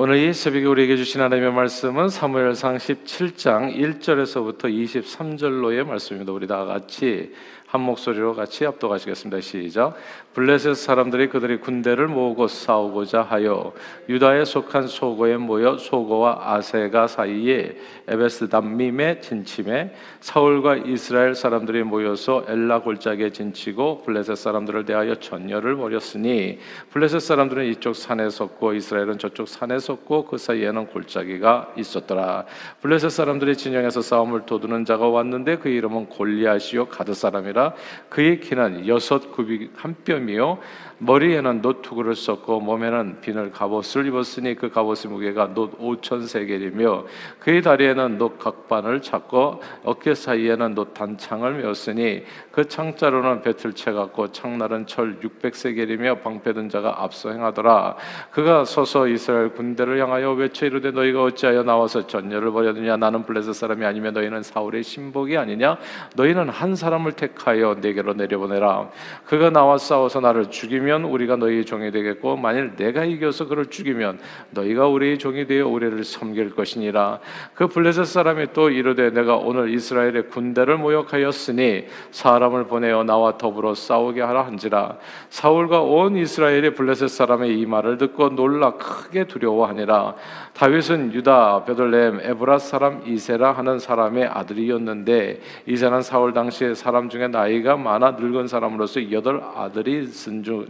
오늘 이 새벽에 우리에게 주신 하나님의 말씀은 사무엘상 17장 1절에서부터 23절로의 말씀입니다. 우리 다 같이 한 목소리로 같이 합독하시겠습니다. 시작. 블레셋 사람들이 그들의 군대를 모으고 싸우고자 하여 유다에 속한 소고에 모여 소고와 아세가 사이에 에베스 담밈에 진침해 사울과 이스라엘 사람들이 모여서 엘라 골짜기에 진치고 블레셋 사람들을 대하여 전열을 벌였으니 블레셋 사람들은 이쪽 산에 섰고 이스라엘은 저쪽 산에 섰고 그 사이에는 골짜기가 있었더라. 블레셋 사람들이 진영에서 싸움을 도두는 자가 왔는데 그 이름은 골리앗이요 가드 사람이라 그의 키는 여섯 구비 한뼘 이며 머리에는 노투구를 썼고 몸에는 비늘 갑옷을 입었으니 그 갑옷의 무게가 놋 오천 세겔이며 그의 다리에는 놋 각반을 찾고 어깨 사이에는 놋 단창을 메었으니 그 창자로는 배틀채 같고 창날은 철 육백 세겔이며 방패든 자가 앞서 행하더라. 그가 서서 이스라엘 군대를 향하여 외쳐 이르되 너희가 어찌하여 나와서 전열을 벌였느냐? 나는 블레셋 사람이 아니면 너희는 사울의 신복이 아니냐? 너희는 한 사람을 택하여 내게로 내려보내라. 그가 나와 싸워서 나를 죽이며 죽이면 우리가 너희의 종이 되겠고 만일 내가 이겨서 그를 죽이면 너희가 우리의 종이 되어 우리를 섬길 것이니라. 그 블레셋 사람이 또 이르되 내가 오늘 이스라엘의 군대를 모욕하였으니 사람을 보내어 나와 더불어 싸우게 하라 한지라. 사울과 온 이스라엘이 블레셋 사람의 이 말을 듣고 놀라 크게 두려워하니라. 다윗은 유다 베들레헴 에브라 사람 이세라 하는 사람의 아들이었는데 이세는 사울 당시에 사람 중에 나이가 많아 늙은 사람으로서 여덟 아들이 있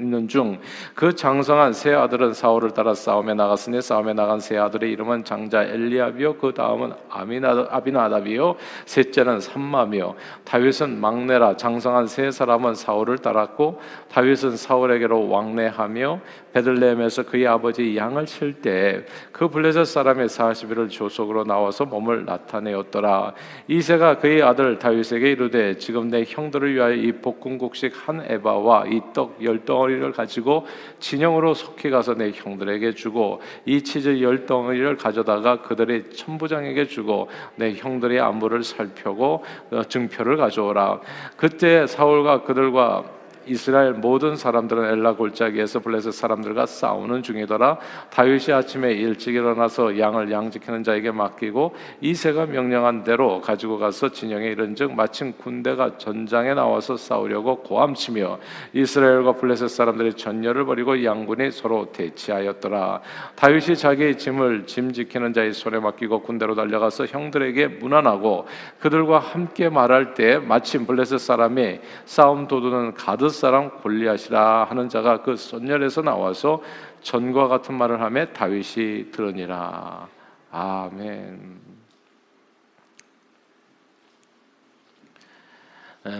는 중 그 장성한 세 아들은 사울을 따라 싸움에 나갔으니 싸움에 나간 세 아들의 이름은 장자 엘리압이요. 그 다음은 아미나 아비나답이요. 셋째는 삼마며 다윗은 막내라 장성한 세 사람은 사울을 따랐고 다윗은 사울에게로 왕래하며 베들레헴에서 그의 아버지 양을 칠 때 그 블레셋 사람의 40일을 조속으로 나와서 몸을 나타내었더라. 이세가 그의 아들 다윗에게 이르되 지금 내 형들을 위하여 이 볶음국식 한 에바와 이 떡 열 덩어리 를 가지고 진영으로 속히 가서 내 형들에게 주고 이 치즈 열 덩어리를 가져다가 그들의 천부장에게 주고 내 형들의 안부를 살펴고 어, 증표를 가져오라. 그때 사울과 그들과 이스라엘 모든 사람들은 엘라 골짜기에서 블레셋 사람들과 싸우는 중이더라. 다윗이 아침에 일찍 일어나서 양을 양지키는 자에게 맡기고 이세가 명령한 대로 가지고 가서 진영에 이른즉 마침 군대가 전장에 나와서 싸우려고 고함치며 이스라엘과 블레셋 사람들이 전열을 벌이고 양군이 서로 대치하였더라. 다윗이 자기의 짐을 짐 지키는 자의 손에 맡기고 군대로 달려가서 형들에게 문안하고 그들과 함께 말할 때 마침 블레셋 사람이 싸움 도두는 가드 사람 골리앗이라 하는 자가 그 선열에서 나와서 전과 같은 말을 하며 다윗이 들으니라. 아멘.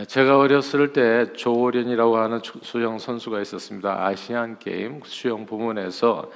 제가 어렸을 때 조오련이라고 하는 수영 선수가 있었습니다. 아시안 게임 수영 부문에서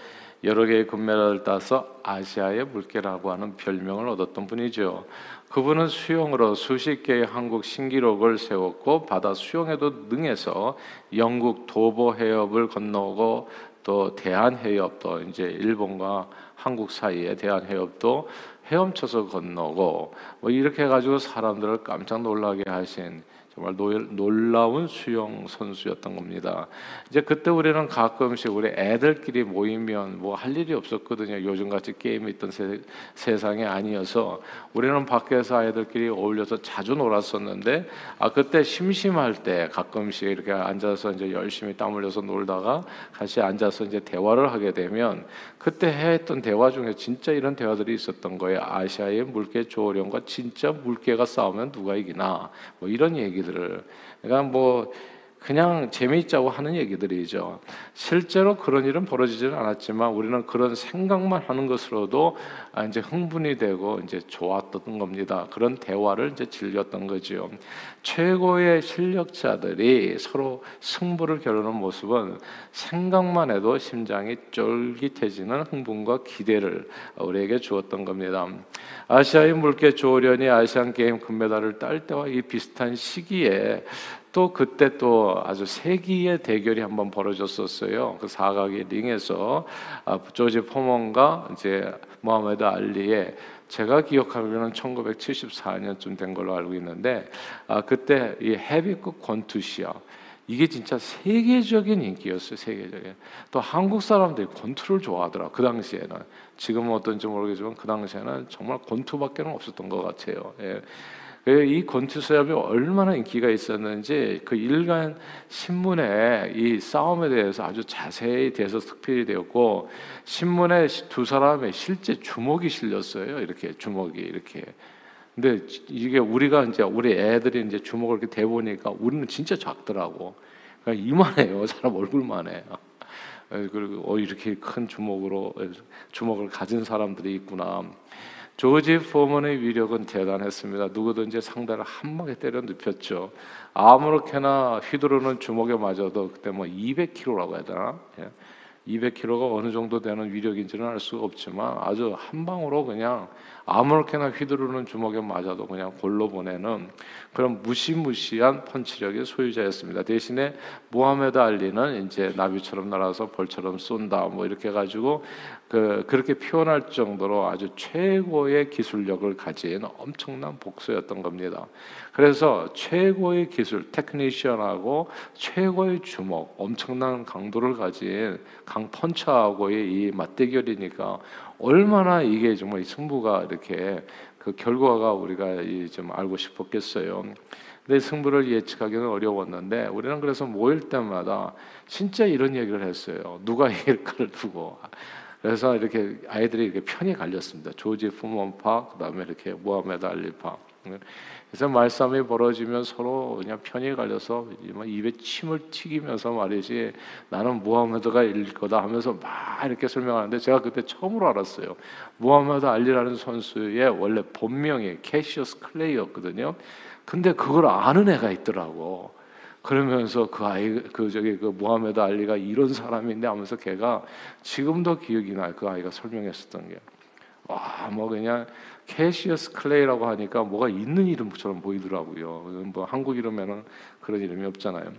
여러 개의 금메달을 따서 아시아의 물개라고 하는 별명을 얻었던 분이죠. 그분은 수영으로 수십 개의 한국 신기록을 세웠고 바다 수영에도 능해서 영국 도보 해협을 건너고 또 대한 해협도 이제 일본과 한국 사이에 대한 해협도 헤엄쳐서 건너고 뭐 이렇게 해가지고 사람들을 깜짝 놀라게 하신 정말 놀라운 수영 선수였던 겁니다. 이제 그때 우리는 가끔씩 우리 애들끼리 모이면 뭐 할 일이 없었거든요. 요즘 같이 게임이 있던 세, 세상이 아니어서 우리는 밖에서 아이들끼리 어울려서 자주 놀았었는데 아 그때 심심할 때 가끔씩 이렇게 앉아서 이제 열심히 땀 흘려서 놀다가 같이 앉아서 이제 대화를 하게 되면 그때 했던 대화 중에 진짜 이런 대화들이 있었던 거예요. 아시아의 물개 조어령과 진짜 물개가 싸우면 누가 이기나 뭐 이런 얘기 들을. 그러니까 뭐 그냥 재미있자고 하는 얘기들이죠. 실제로 그런 일은 벌어지지는 않았지만 우리는 그런 생각만 하는 것으로도 아, 이제 흥분이 되고 이제 좋았던 겁니다. 그런 대화를 이제 즐겼던 거죠. 최고의 실력자들이 서로 승부를 겨루는 모습은 생각만 해도 심장이 쫄깃해지는 흥분과 기대를 우리에게 주었던 겁니다. 아시아의 물개 조련이 아시안 게임 금메달을 딸 때와 이 비슷한 시기에 또 그때 또 아주 세기의 대결이 한번 벌어졌었어요. 그 사각의 링에서 아, 조지 포먼과 이제 모하메드 알리의 제가 기억하기로는 1974년쯤 된 걸로 알고 있는데 아, 그때 이 헤비급 권투시요. 이게 진짜 세계적인 인기였어요. 세계적인. 또 한국 사람들이 권투를 좋아하더라. 그 당시에는 지금은 어떤지 모르겠지만 그 당시에는 정말 권투밖에는 없었던 것 같아요. 예. 그이 권투 시합이 얼마나 인기가 있었는지 그 일간 신문에 이 싸움에 대해서 아주 자세히 대해서 특필이 되었고 신문에 두 사람의 실제 주먹이 실렸어요. 이렇게 주먹이 이렇게. 근데 이게 우리가 이제 우리 애들이 이제 주먹을 이렇게 대 보니까 우리는 진짜 작더라고. 그러니까 이만해요. 사람 얼굴만 해. 그리고 어 이렇게 큰 주먹으로 주먹을 가진 사람들이 있구나. 조지 포먼의 위력은 대단했습니다. 누구든지 상대를 한 방에 때려 눕혔죠. 아무렇게나 휘두르는 주먹에 맞아도 그때 뭐 200kg라고 해야 되나? 예. 200kg가 어느 정도 되는 위력인지는 알 수가 없지만 아주 한 방으로 그냥 아무렇게나 휘두르는 주먹에 맞아도 그냥 골로 보내는 그런 무시무시한 펀치력의 소유자였습니다. 대신에 무하메드 알리는 이제 나비처럼 날아서 벌처럼 쏜다 뭐 이렇게 해 가지고 그 그렇게 표현할 정도로 아주 최고의 기술력을 가진 엄청난 복수였던 겁니다. 그래서 최고의 기술 테크니션하고 최고의 주먹 엄청난 강도를 가진 강펀처하고의 이 맞대결이니까 얼마나 이게 정말 승부가 이렇게 그 결과가 우리가 좀 알고 싶었겠어요. 근데 승부를 예측하기는 어려웠는데 우리는 그래서 모일 때마다 진짜 이런 얘기를 했어요. 누가 이길까를 두고. 그래서 이렇게 아이들이 이렇게 편이 갈렸습니다. 조지 푸먼파, 그다음에 이렇게 모하메드 알리파. 그래서 말싸움이 벌어지면 서로 그냥 편이 갈려서 입에 침을 튀기면서 말이지 나는 무하메드가 이길 거다 하면서 막 이렇게 설명하는데 제가 그때 처음으로 알았어요. 무하메드 알리라는 선수의 원래 본명이 캐시어스 클레이였거든요. 근데 그걸 아는 애가 있더라고. 그러면서 그 아이 그 저기 그 무하메드 알리가 이런 사람인데 하면서 걔가 지금도 기억이 나요. 그 아이가 설명했었던 게. 와, 뭐 그냥 캐시어스 클레이라고 하니까 뭐가 있는 이름처럼 보이더라고요. 뭐 한국 이름에는 그런 이름이 없잖아요.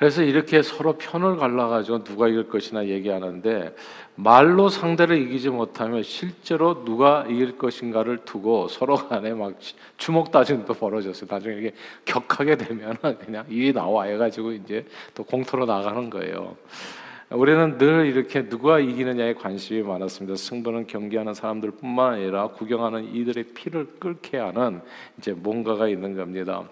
그래서 이렇게 서로 편을 갈라가지고 누가 이길 것이나 얘기하는데 말로 상대를 이기지 못하면 실제로 누가 이길 것인가를 두고 서로 간에 막 주먹 다짐도 벌어졌어요. 나중에 이게 격하게 되면 그냥 이 나와 해가지고 이제 또 공터로 나가는 거예요. 우리는 늘 이렇게 누가 이기느냐에 관심이 많았습니다. 승부는 경기하는 사람들뿐만 아니라 구경하는 이들의 피를 끓게 하는 이제 뭔가가 있는 겁니다.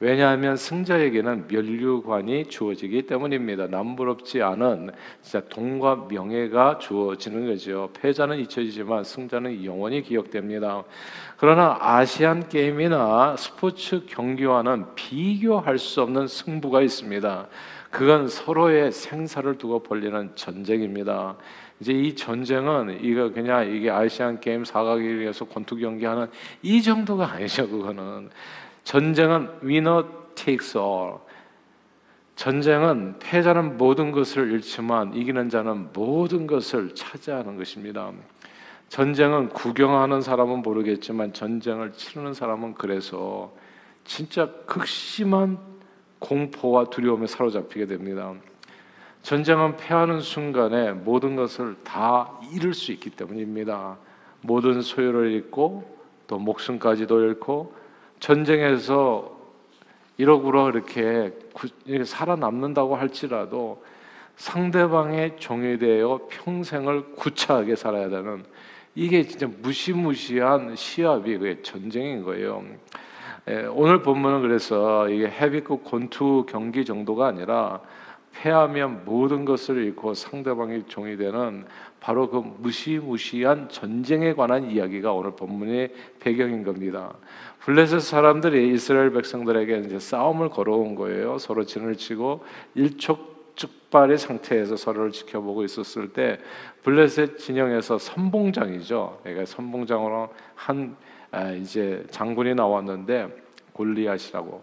왜냐하면 승자에게는 면류관이 주어지기 때문입니다. 남부럽지 않은 진짜 돈과 명예가 주어지는 거죠. 패자는 잊혀지지만 승자는 영원히 기억됩니다. 그러나 아시안 게임이나 스포츠 경기와는 비교할 수 없는 승부가 있습니다. 그건 서로의 생사를 두고 벌리는 전쟁입니다. 이제 이 전쟁은 이거 그냥 이게 아시안 게임 사각을 위해서 권투 경기하는 이 정도가 아니죠. 그거는 전쟁은 winner takes all. 전쟁은 패자는 모든 것을 잃지만 이기는 자는 모든 것을 차지하는 것입니다. 전쟁은 구경하는 사람은 모르겠지만 전쟁을 치르는 사람은 그래서 진짜 극심한 공포와 두려움에 사로잡히게 됩니다. 전쟁은 패하는 순간에 모든 것을 다 잃을 수 있기 때문입니다. 모든 소유를 잃고 또 목숨까지도 잃고 전쟁에서 이러구러 이렇게 살아남는다고 할지라도 상대방의 종이 되어 평생을 구차하게 살아야 되는 이게 진짜 무시무시한 시합이 그 전쟁인 거예요. 예, 오늘 본문은 그래서 이게 헤비급 권투 경기 정도가 아니라 패하면 모든 것을 잃고 상대방의 종이 되는 바로 그 무시무시한 전쟁에 관한 이야기가 오늘 본문의 배경인 겁니다. 블레셋 사람들이 이스라엘 백성들에게 이제 싸움을 걸어온 거예요. 서로 진을 치고 일촉즉발의 상태에서 서로를 지켜보고 있었을 때 블레셋 진영에서 선봉장이죠. 그러니까 선봉장으로 한 아, 이제 장군이 나왔는데 골리앗이라고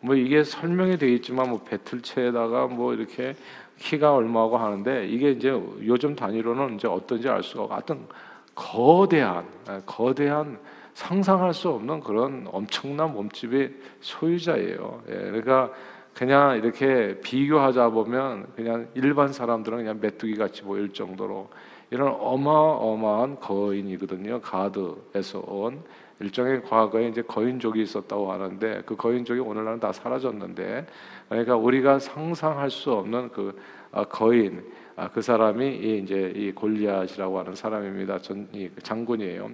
뭐 이게 설명이 되어 있지만 뭐 배틀체에다가 뭐 이렇게 키가 얼마고 하는데 이게 이제 요즘 단위로는 이제 어떤지 알 수가 하여튼 거대한 아, 거대한 상상할 수 없는 그런 엄청난 몸집의 소유자예요. 예, 그러니까 그냥 이렇게 비교하자 보면 그냥 일반 사람들은 그냥 메뚜기 같이 보일 정도로 이런 어마어마한 거인이거든요. 가드에서 온 일종의 과거에 이제 거인족이 있었다고 하는데 그 거인족이 오늘날은 다 사라졌는데 그러니까 우리가 상상할 수 없는 그 아, 거인 아, 그 사람이 이제 이 골리앗이라고 하는 사람입니다. 전 장군이에요.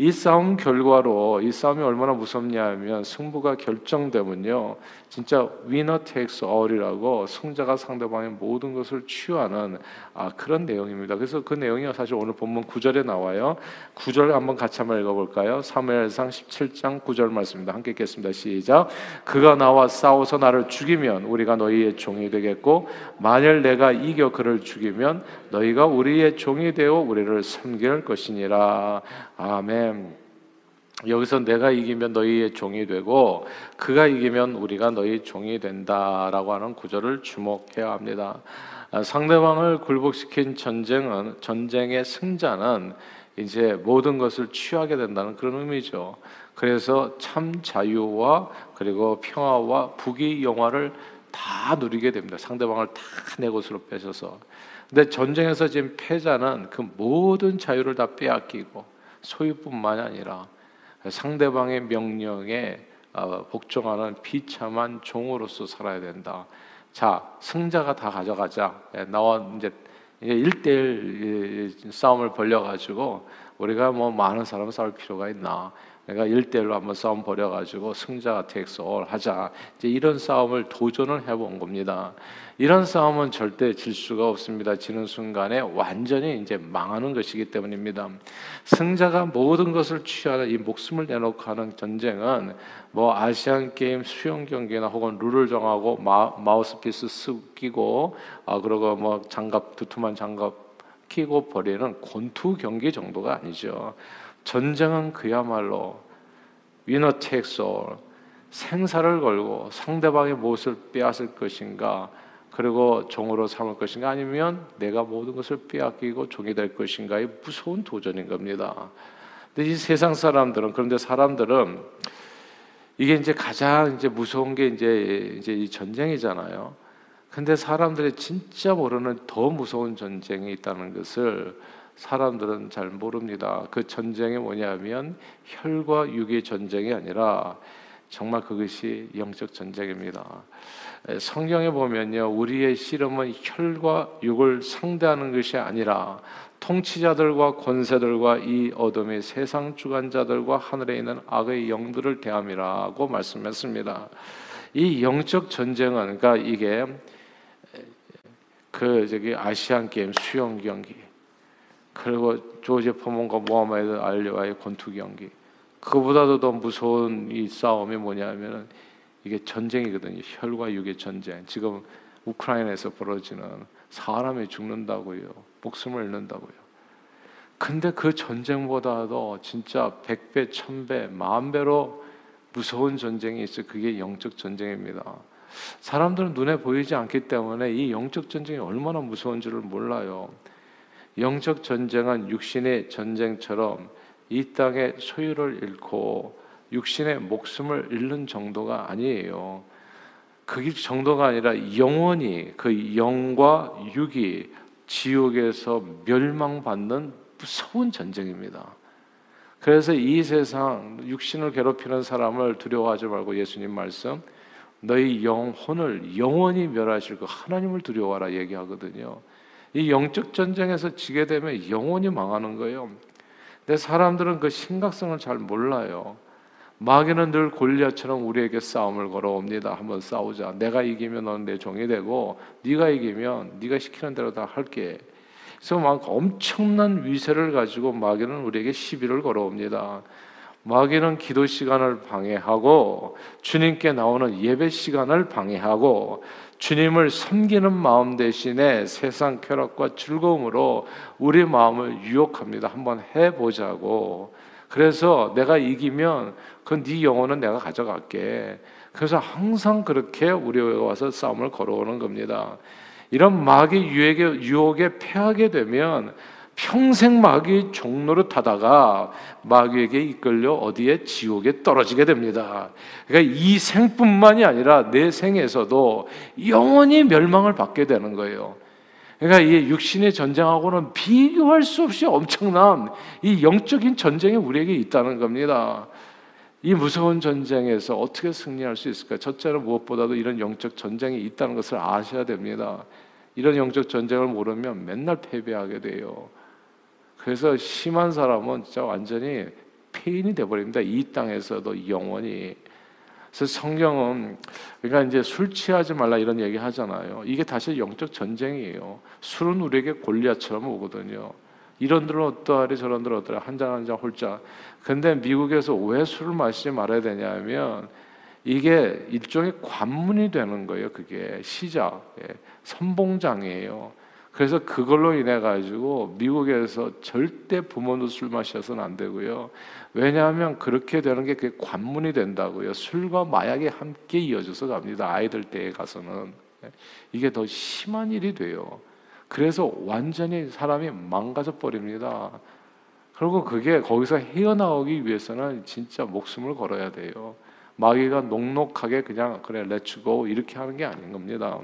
이 싸움 결과로 이 싸움이 얼마나 무섭냐면 승부가 결정되면요. 진짜 위너 테이크스 어이라고 승자가 상대방의 모든 것을 취하는 아, 그런 내용입니다. 그래서 그 내용이 사실 오늘 본문 9절에 나와요. 9절 한번 같이 한번 읽어 볼까요? 사무엘상 17장 9절 말씀입니다. 함께 읽겠습니다. 시작. 그가 나와 싸워서 나를 죽이면 우리가 너희의 종이 되겠고 만일 내가 이겨 그를 죽이면 너희가 우리의 종이 되어 우리를 섬길 것이니라. 아멘. 여기서 내가 이기면 너희의 종이 되고 그가 이기면 우리가 너희 종이 된다라고 하는 구절을 주목해야 합니다. 아, 상대방을 굴복시킨 전쟁은 전쟁의 승자는 이제 모든 것을 취하게 된다는 그런 의미죠. 그래서 참 자유와 그리고 평화와 부귀 영화를 다 누리게 됩니다. 상대방을 다 내 것으로 뺏어서. 근데 전쟁에서 지금 패자는 그 모든 자유를 다 빼앗기고 소유뿐만 아니라 상대방의 명령에 어, 복종하는 비참한 종으로서 살아야 된다. 자, 승자가 다 가져가자. 예, 나와 이제 1대1 싸움을 벌려 가지고 우리가 뭐 많은 사람 싸울 필요가 있나. 내가 1대1로 한번 싸움 벌여가지고 승자가 올 하자. 이제 이런 싸움을 도전을 해본 겁니다. 이런 싸움은 절대 질 수가 없습니다. 지는 순간에 완전히 이제 망하는 것이기 때문입니다. 승자가 모든 것을 취하는 이 목숨을 내놓고 하는 전쟁은 뭐 아시안 게임 수영 경기나 혹은 룰을 정하고 마, 마우스피스 쓰고 아 그러고 뭐 장갑 두툼한 장갑 끼고 버리는 권투 경기 정도가 아니죠. 전쟁은 그야말로 위너 테이크스 생사를 걸고 상대방의 무엇을 빼앗을 것인가 그리고 종으로 삼을 것인가 아니면 내가 모든 것을 빼앗기고 종이 될 것인가의 무서운 도전인 겁니다. 근데 이 세상 사람들은 그런데 사람들은 이게 이제 가장 이제 무서운 게 이제 이제 이 전쟁이잖아요. 근데 사람들이 진짜 모르는 더 무서운 전쟁이 있다는 것을 사람들은 잘 모릅니다. 그 전쟁이 뭐냐면 혈과 육의 전쟁이 아니라 정말 그것이 영적 전쟁입니다. 성경에 보면요, 우리의 씨름은 혈과 육을 상대하는 것이 아니라 통치자들과 권세들과 이 어둠의 세상 주관자들과 하늘에 있는 악의 영들을 대함이라고 말씀했습니다. 이 영적 전쟁은 그러니까 이게 그 저기 아시안 게임 수영 경기 그리고 조지 포먼과 모하메드 알리와의 권투 경기 그보다도 더 무서운 이 싸움이 뭐냐면은 이게 전쟁이거든요. 혈과 육의 전쟁. 지금 우크라이나에서 벌어지는 사람이 죽는다고요. 목숨을 잃는다고요. 근데 그 전쟁보다도 진짜 백배, 천배, 만배로 무서운 전쟁이 있어요. 그게 영적 전쟁입니다. 사람들은 눈에 보이지 않기 때문에 이 영적 전쟁이 얼마나 무서운지를 몰라요. 영적 전쟁은 육신의 전쟁처럼 이 땅의 소유를 잃고 육신의 목숨을 잃는 정도가 아니에요. 그 정도가 아니라 영원히 그 영과 육이 지옥에서 멸망받는 무서운 전쟁입니다. 그래서 이 세상 육신을 괴롭히는 사람을 두려워하지 말고 예수님 말씀 너희 영혼을 영원히 멸하실 그 하나님을 두려워하라 얘기하거든요. 이 영적 전쟁에서 지게 되면 영원히 망하는 거예요. 근데 사람들은 그 심각성을 잘 몰라요. 마귀는 늘 골리앗처럼 우리에게 싸움을 걸어옵니다. 한번 싸우자. 내가 이기면 너는 내 종이 되고 네가 이기면 네가 시키는 대로 다 할게. 그래서 막 엄청난 위세를 가지고 마귀는 우리에게 시비를 걸어옵니다. 마귀는 기도 시간을 방해하고 주님께 나오는 예배 시간을 방해하고 주님을 섬기는 마음 대신에 세상 쾌락과 즐거움으로 우리 마음을 유혹합니다. 한번 해보자고. 그래서 내가 이기면 그네 영혼은 내가 가져갈게. 그래서 항상 그렇게 우리에 와서 싸움을 걸어오는 겁니다. 이런 마귀 유혹에 패하게 되면 평생 마귀 종로를 타다가 마귀에게 이끌려 어디에 지옥에 떨어지게 됩니다. 그러니까 이 생뿐만이 아니라 내 생에서도 영원히 멸망을 받게 되는 거예요. 그러니까 이 육신의 전쟁하고는 비교할 수 없이 엄청난 이 영적인 전쟁이 우리에게 있다는 겁니다. 이 무서운 전쟁에서 어떻게 승리할 수 있을까? 첫째는 무엇보다도 이런 영적 전쟁이 있다는 것을 아셔야 됩니다. 이런 영적 전쟁을 모르면 맨날 패배하게 돼요. 그래서 심한 사람은 진짜 완전히 폐인이 돼버립니다. 이 땅에서도 영원히. 그래서 성경은 그러니까 이제 술 취하지 말라 이런 얘기 하잖아요. 이게 다시 영적 전쟁이에요. 술은 우리에게 골리앗처럼 오거든요. 이런들은 어떠하리 저런들은 어떠하리 한 잔 한 잔 홀짝. 근데 미국에서 왜 술을 마시지 말아야 되냐면 이게 일종의 관문이 되는 거예요. 그게 시작, 예, 선봉장이에요. 그래서 그걸로 인해 가지고 미국에서 절대 부모도 술 마셔서는 안 되고요. 왜냐하면 그렇게 되는 게 그게 관문이 된다고요. 술과 마약이 함께 이어져서 갑니다. 아이들 때에 가서는 예, 이게 더 심한 일이 돼요. 그래서 완전히 사람이 망가져 버립니다. 그리고 그게 거기서 헤어나오기 위해서는 진짜 목숨을 걸어야 돼요. 마귀가 녹록하게 그냥 그래 Let's go 이렇게 하는 게 아닌 겁니다.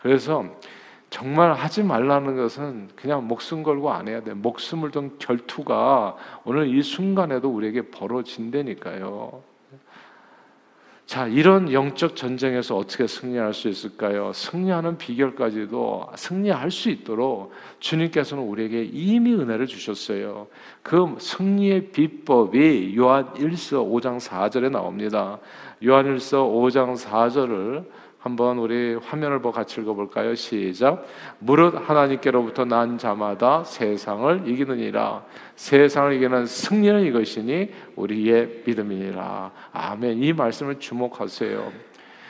그래서 정말 하지 말라는 것은 그냥 목숨 걸고 안 해야 돼. 목숨을 둔 결투가 오늘 이 순간에도 우리에게 벌어진다니까요. 자, 이런 영적 전쟁에서 어떻게 승리할 수 있을까요? 승리하는 비결까지도 승리할 수 있도록 주님께서는 우리에게 이미 은혜를 주셨어요. 그 승리의 비법이 요한 1서 5장 4절에 나옵니다. 요한 1서 5장 4절을 한번 우리 화면을 보고 같이 읽어볼까요? 시작. 무릇 하나님께로부터 난 자마다 세상을 이기느니라. 세상을 이기는 승리는 이것이니 우리의 믿음이니라. 아멘. 이 말씀을 주목하세요.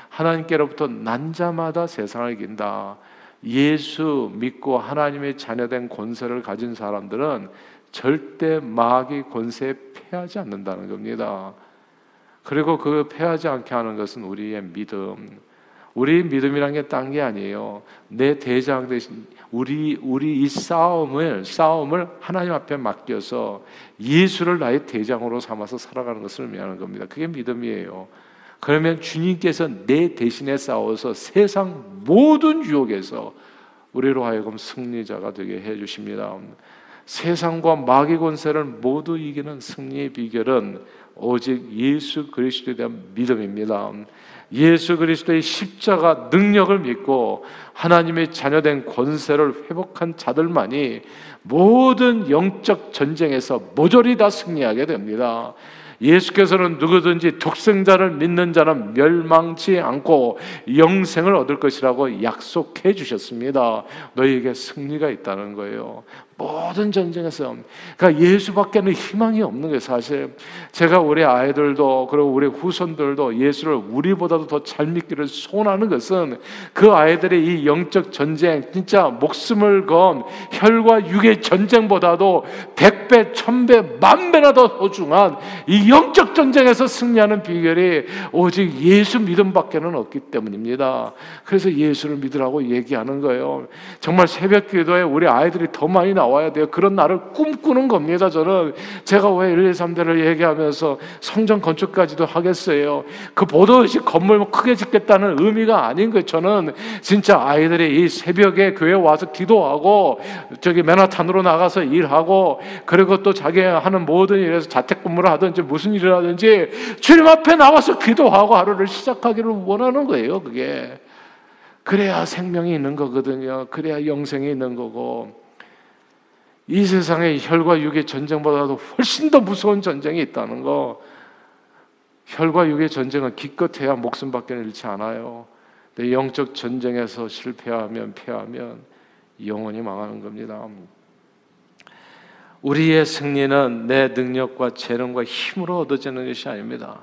하나님께로부터 난 자마다 세상을 이긴다. 예수 믿고 하나님의 자녀된 권세를 가진 사람들은 절대 마귀 권세에 패하지 않는다는 겁니다. 그리고 그 패하지 않게 하는 것은 우리의 믿음. 우리 믿음이란 게 딴 게 아니에요. 내 대장 대신 우리 우리 이 싸움을 싸움을 하나님 앞에 맡겨서 예수를 나의 대장으로 삼아서 살아가는 것을 의미하는 겁니다. 그게 믿음이에요. 그러면 주님께서 내 대신에 싸워서 세상 모든 유혹에서 우리로 하여금 승리자가 되게 해 주십니다. 세상과 마귀 권세를 모두 이기는 승리의 비결은 오직 예수 그리스도에 대한 믿음입니다. 예수 그리스도의 십자가 능력을 믿고 하나님의 자녀된 권세를 회복한 자들만이 모든 영적 전쟁에서 모조리 다 승리하게 됩니다. 예수께서는 누구든지 독생자를 믿는 자는 멸망치 않고 영생을 얻을 것이라고 약속해 주셨습니다. 너희에게 승리가 있다는 거예요. 모든 전쟁에서 그러니까 예수밖에는 희망이 없는 게 사실 제가 우리 아이들도 그리고 우리 후손들도 예수를 우리보다도 더 잘 믿기를 소원하는 것은 그 아이들의 이 영적 전쟁 진짜 목숨을 건 혈과 육의 전쟁보다도 백배 천배 만배나 더 소중한 이 영적 전쟁에서 승리하는 비결이 오직 예수 믿음밖에는 없기 때문입니다. 그래서 예수를 믿으라고 얘기하는 거예요. 정말 새벽 기도에 우리 아이들이 더 많이 나와 나와야 돼요. 그런 날을 꿈꾸는 겁니다. 저는 제가 왜 1, 2, 3대를 얘기하면서 성전 건축까지도 하겠어요. 그 보도의식 건물 크게 짓겠다는 의미가 아닌 거예요. 저는 진짜 아이들이 이 새벽에 교회 와서 기도하고 저기 맨하탄으로 나가서 일하고 그리고 또 자기 하는 모든 일에서 자택근무를 하든지 무슨 일을 하든지 주님 앞에 나와서 기도하고 하루를 시작하기를 원하는 거예요. 그게. 그래야 생명이 있는 거거든요. 그래야 영생이 있는 거고. 이 세상에 혈과 육의 전쟁보다도 훨씬 더 무서운 전쟁이 있다는 거. 혈과 육의 전쟁은 기껏해야 목숨밖에 잃지 않아요. 근데 영적 전쟁에서 실패하면 패하면 영원히 망하는 겁니다. 우리의 승리는 내 능력과 재능과 힘으로 얻어지는 것이 아닙니다.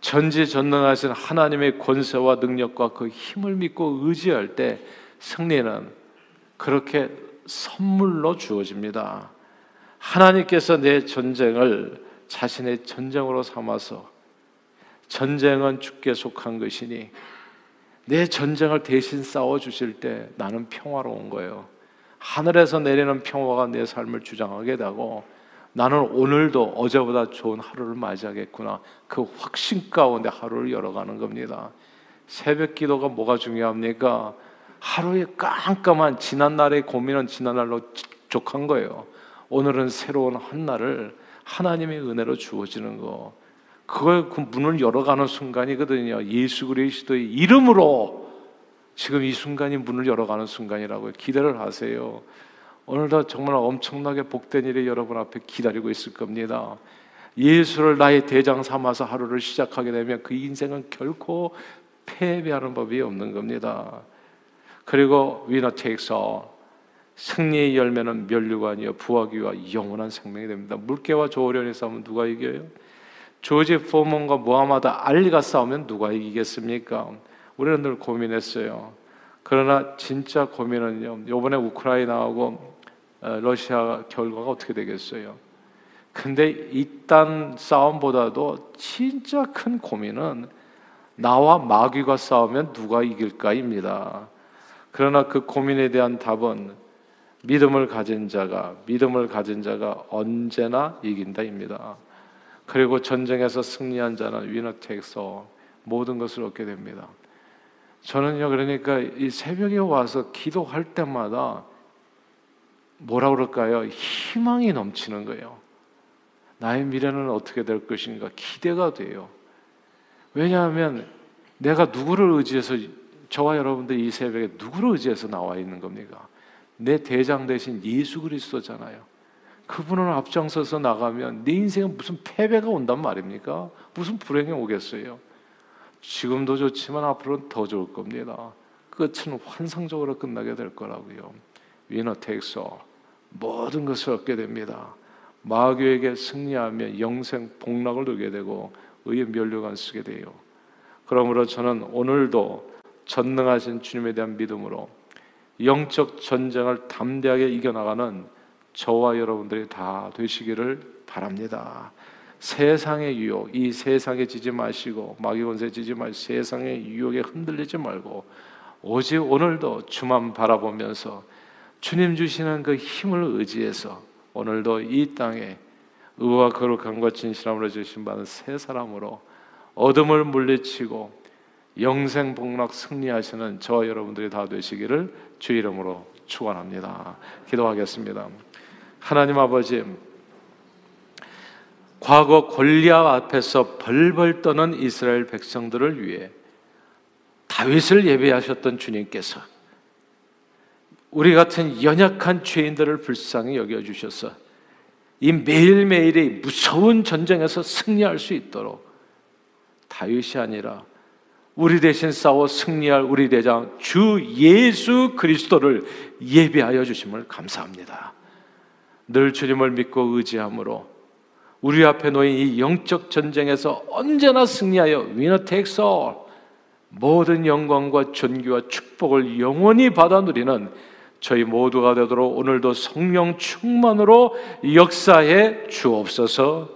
전지전능하신 하나님의 권세와 능력과 그 힘을 믿고 의지할 때 승리는 그렇게 선물로 주어집니다. 하나님께서 내 전쟁을 자신의 전쟁으로 삼아서 전쟁은 주께 속한 것이니 내 전쟁을 대신 싸워 주실 때 나는 평화로운 거예요. 하늘에서 내리는 평화가 내 삶을 주장하게 되고 나는 오늘도 어제보다 좋은 하루를 맞이하겠구나. 그 확신 가운데 하루를 열어가는 겁니다. 새벽 기도가 뭐가 중요합니까? 하루의 깜깜한 지난날의 고민은 지난날로 족한 거예요. 오늘은 새로운 한 날을 하나님의 은혜로 주어지는 거. 그걸 그 문을 열어가는 순간이거든요. 예수 그리스도의 이름으로 지금 이 순간이 문을 열어가는 순간이라고 기대를 하세요. 오늘도 정말 엄청나게 복된 일이 여러분 앞에 기다리고 있을 겁니다. 예수를 나의 대장 삼아서 하루를 시작하게 되면 그 인생은 결코 패배하는 법이 없는 겁니다. 그리고 위너 테이크서 승리의 열매는 멸류관이요 부하기와 영원한 생명이 됩니다. 물개와 조련이 싸우면 누가 이겨요? 조지 포먼과 모하마드 알리가 싸우면 누가 이기겠습니까? 우리는 늘 고민했어요. 그러나 진짜 고민은요. 이번에 우크라이나하고 어, 러시아 결과가 어떻게 되겠어요? 근데 이딴 싸움보다도 진짜 큰 고민은 나와 마귀가 싸우면 누가 이길까입니다. 그러나 그 고민에 대한 답은 믿음을 가진 자가 믿음을 가진 자가 언제나 이긴다입니다. 그리고 전쟁에서 승리한 자는 위너 텍서 모든 것을 얻게 됩니다. 저는요 그러니까 이 새벽에 와서 기도할 때마다 뭐라 그럴까요? 희망이 넘치는 거예요. 나의 미래는 어떻게 될 것인가 기대가 돼요. 왜냐하면 내가 누구를 의지해서 저와 여러분들 이 새벽에 누구를 의지해서 나와 있는 겁니까? 내 대장 대신 예수 그리스도잖아요. 그분을 앞장서서 나가면 내 인생에 무슨 패배가 온단 말입니까? 무슨 불행이 오겠어요? 지금도 좋지만 앞으로는 더 좋을 겁니다. 끝은 환상적으로 끝나게 될 거라고요. 위너 텍서 모든 것을 얻게 됩니다. 마귀에게 승리하며 영생 복락을 누게 되고 의의 면류관 쓰게 돼요. 그러므로 저는 오늘도 전능하신 주님에 대한 믿음으로 영적 전쟁을 담대하게 이겨나가는 저와 여러분들이 다 되시기를 바랍니다. 세상의 유혹, 이 세상에 지지 마시고 마귀 권세 지지 마시고 세상의 유혹에 흔들리지 말고 오직 오늘도 주만 바라보면서 주님 주시는 그 힘을 의지해서 오늘도 이 땅에 의와 거룩함과 진실함으로 주신 받은 새 사람으로 어둠을 물리치고 영생 복락 승리하시는 저와 여러분들이 다 되시기를 주 이름으로 축원합니다. 기도하겠습니다. 하나님 아버지 과거 골리앗 앞에서 벌벌 떠는 이스라엘 백성들을 위해 다윗을 예배하셨던 주님께서 우리 같은 연약한 죄인들을 불쌍히 여겨 주셔서 이 매일매일의 무서운 전쟁에서 승리할 수 있도록 다윗이 아니라 우리 대신 싸워 승리할 우리 대장 주 예수 그리스도를 예비하여 주심을 감사합니다. 늘 주님을 믿고 의지함으로 우리 앞에 놓인 이 영적 전쟁에서 언제나 승리하여 위너 텍서 모든 영광과 존귀와 축복을 영원히 받아 누리는 저희 모두가 되도록 오늘도 성령 충만으로 역사해 주옵소서.